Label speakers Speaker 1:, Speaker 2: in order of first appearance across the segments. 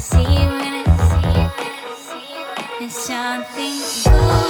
Speaker 1: see you I see It's something good.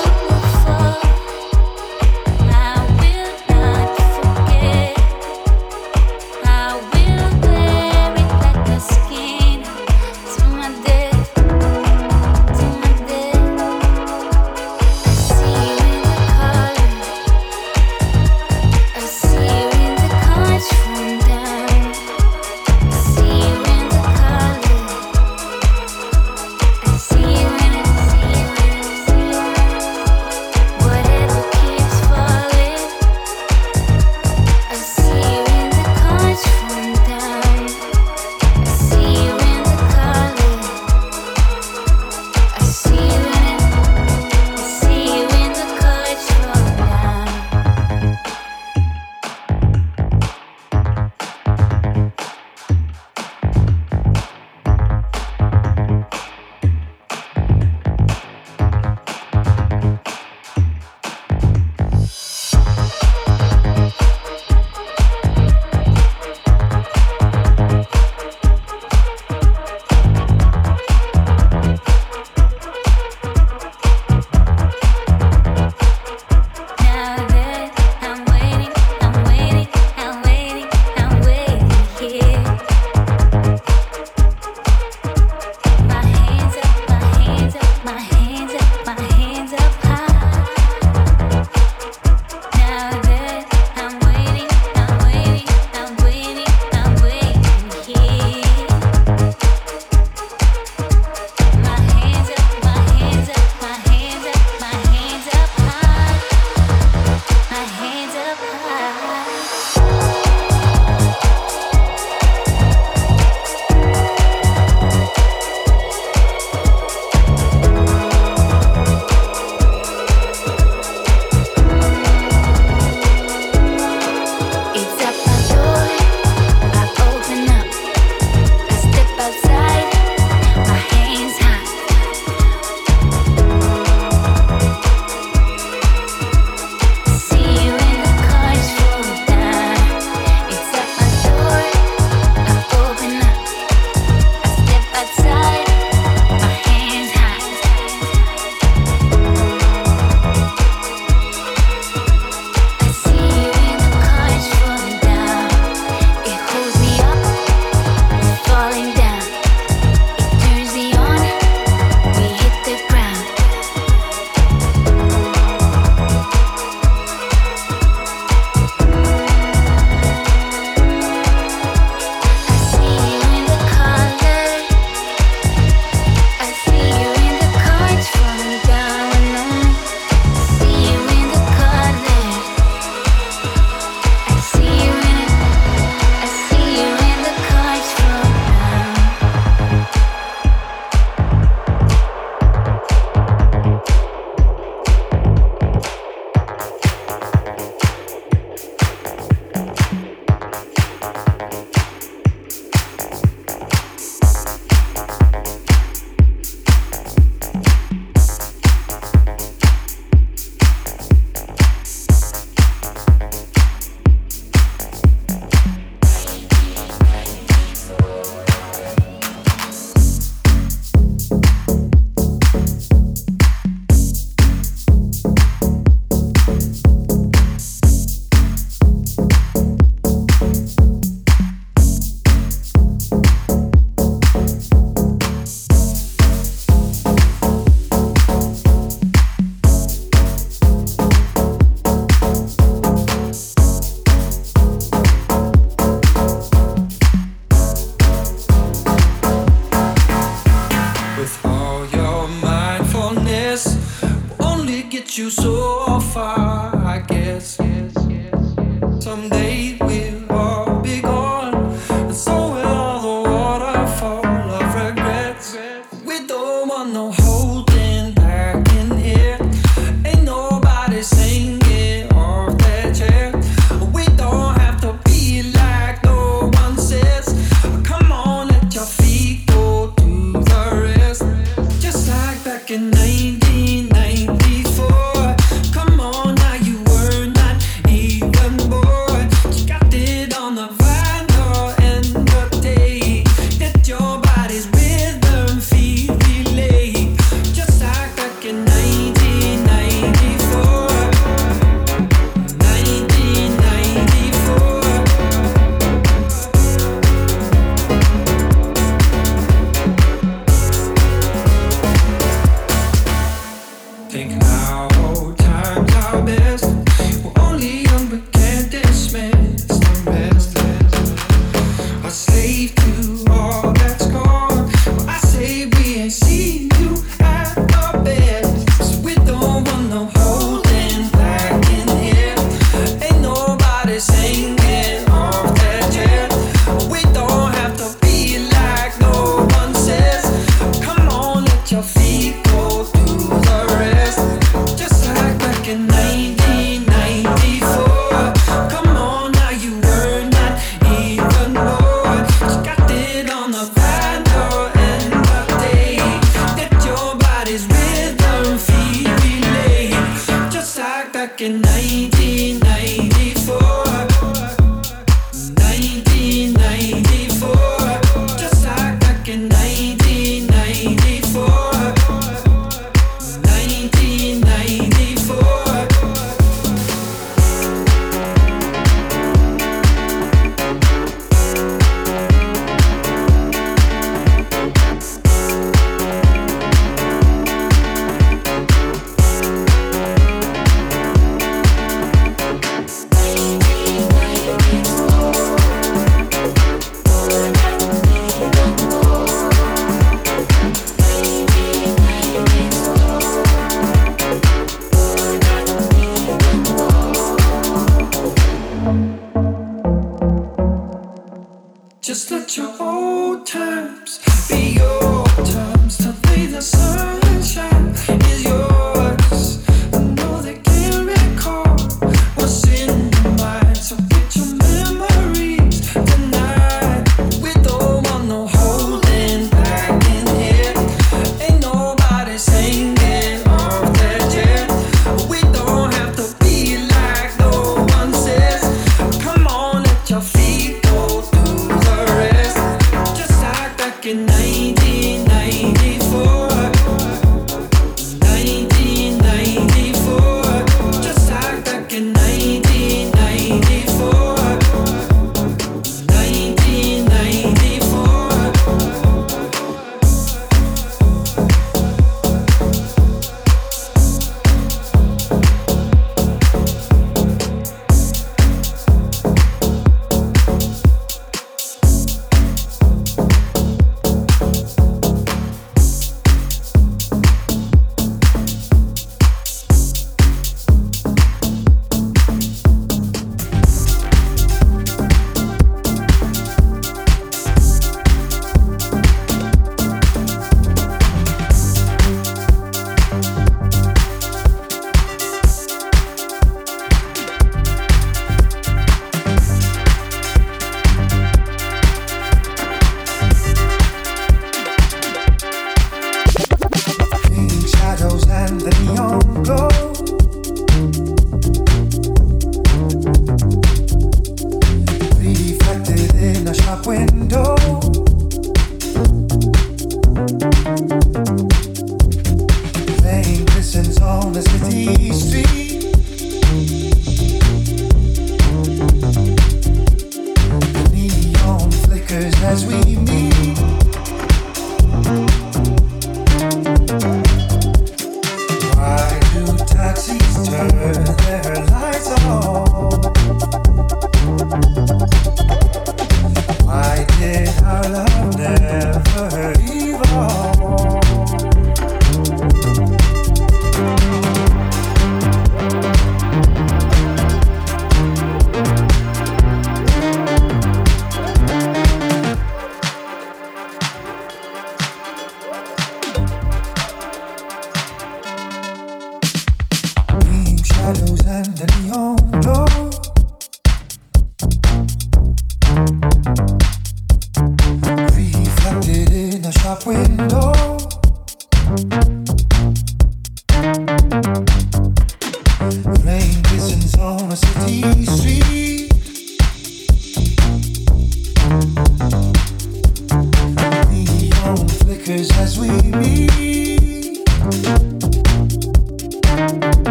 Speaker 2: peace.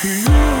Speaker 3: Hold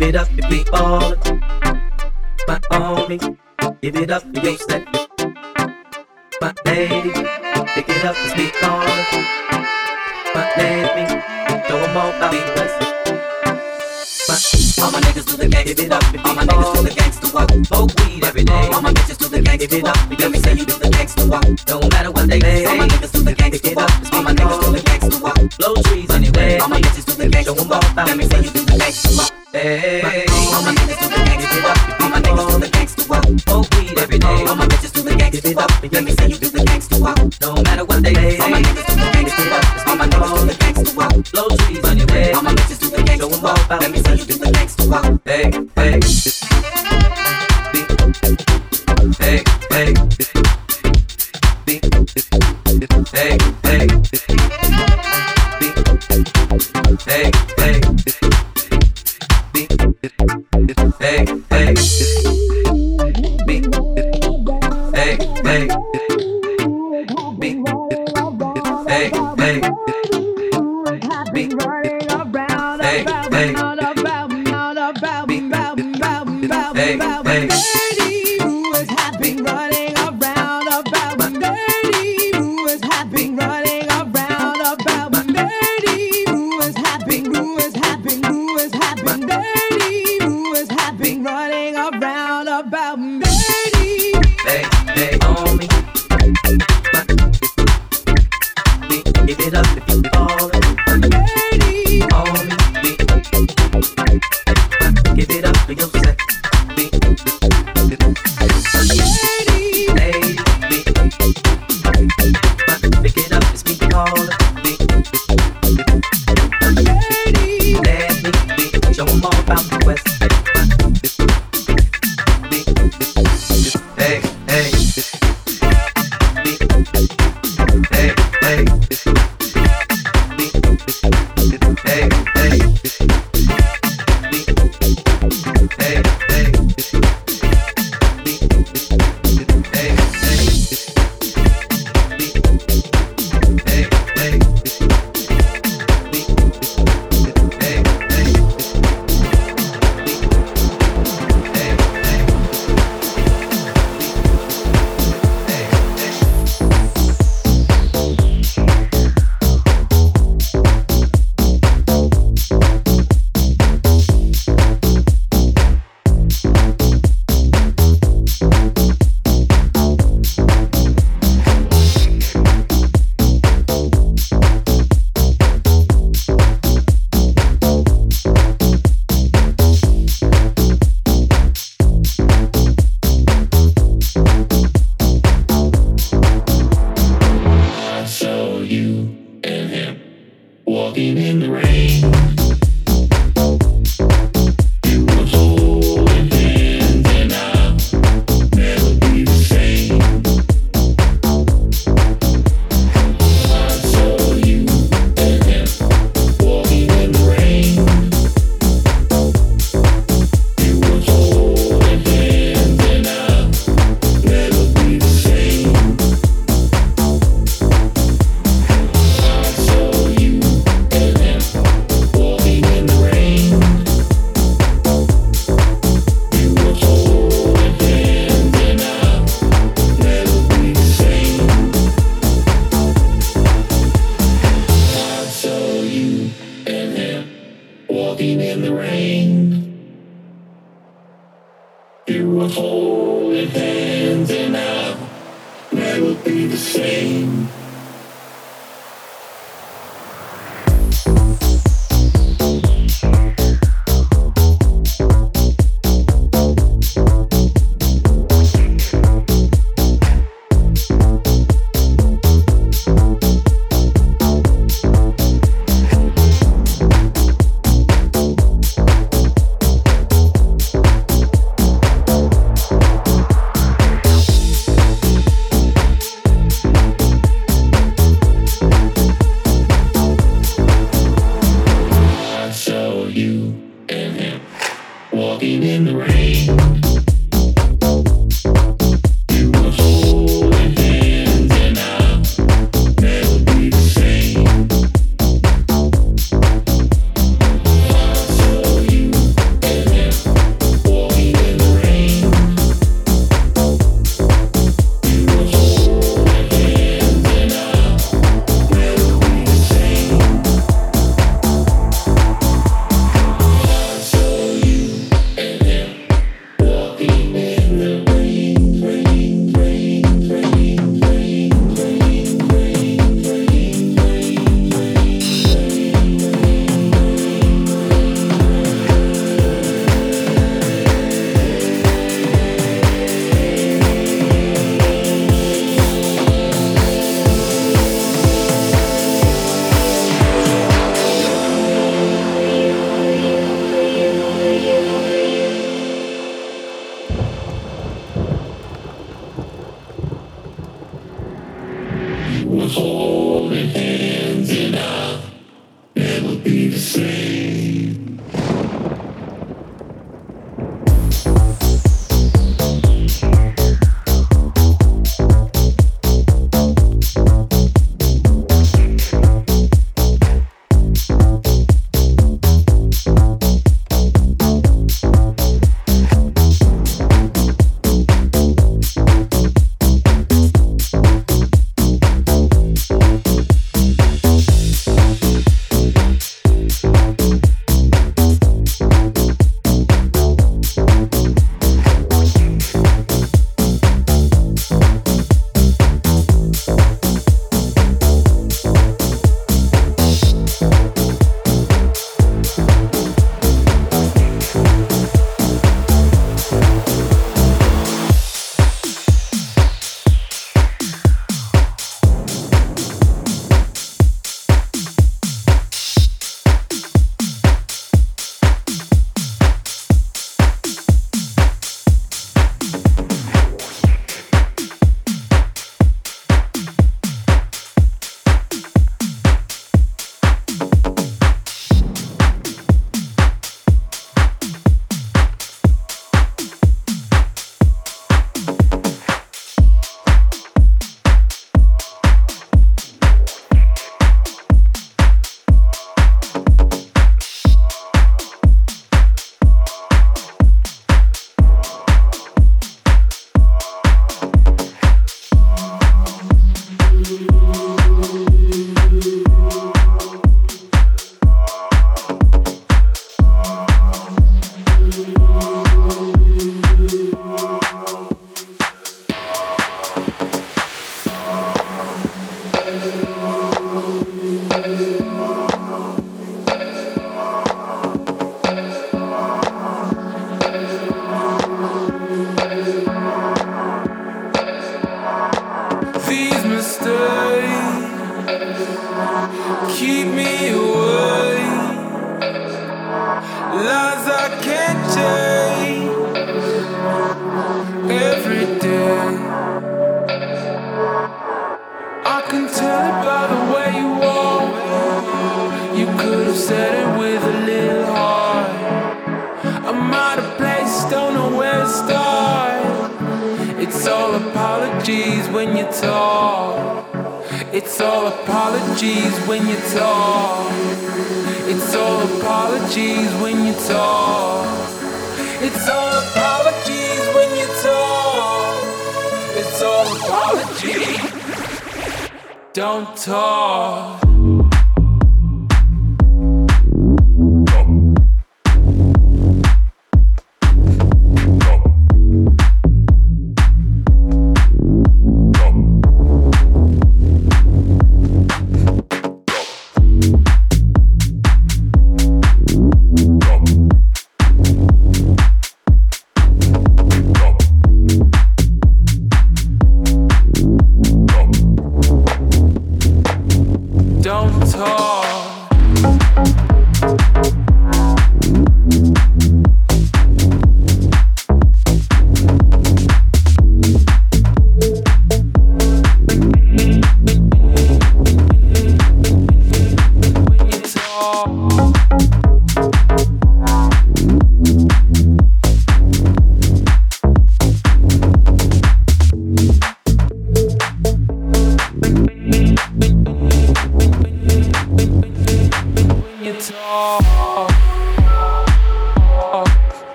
Speaker 4: Give it up if we all by all. Give it up if you step. My baby, pick it up and speak on it. My lady, throw them all by me, blessed. All my niggas to the gang, give it up. All my niggas to the gangs to walk, smoke weed every day. All my bitches to the gangs to walk. Let me say you to the gangs to walk. Don't matter what they say. All my niggas to the gangs to walk.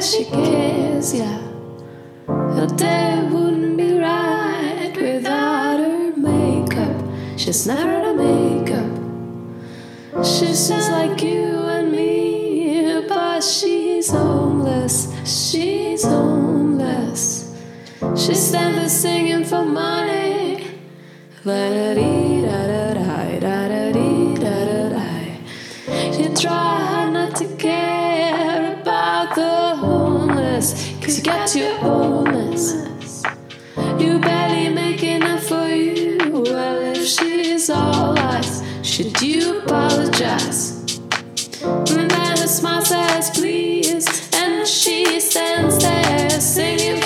Speaker 5: she cares, yeah. Her day wouldn't be right without her makeup. She's never out of makeup. She's just like you and me, but she's homeless. She's homeless. She's standing singing for money. La da dee da da da da da dee da da da. She tried. got your homeless. You barely make enough for you. Well, if she's all eyes, should you apologize? And then a smile says, please. And she stands there singing.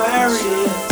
Speaker 6: Aquarius.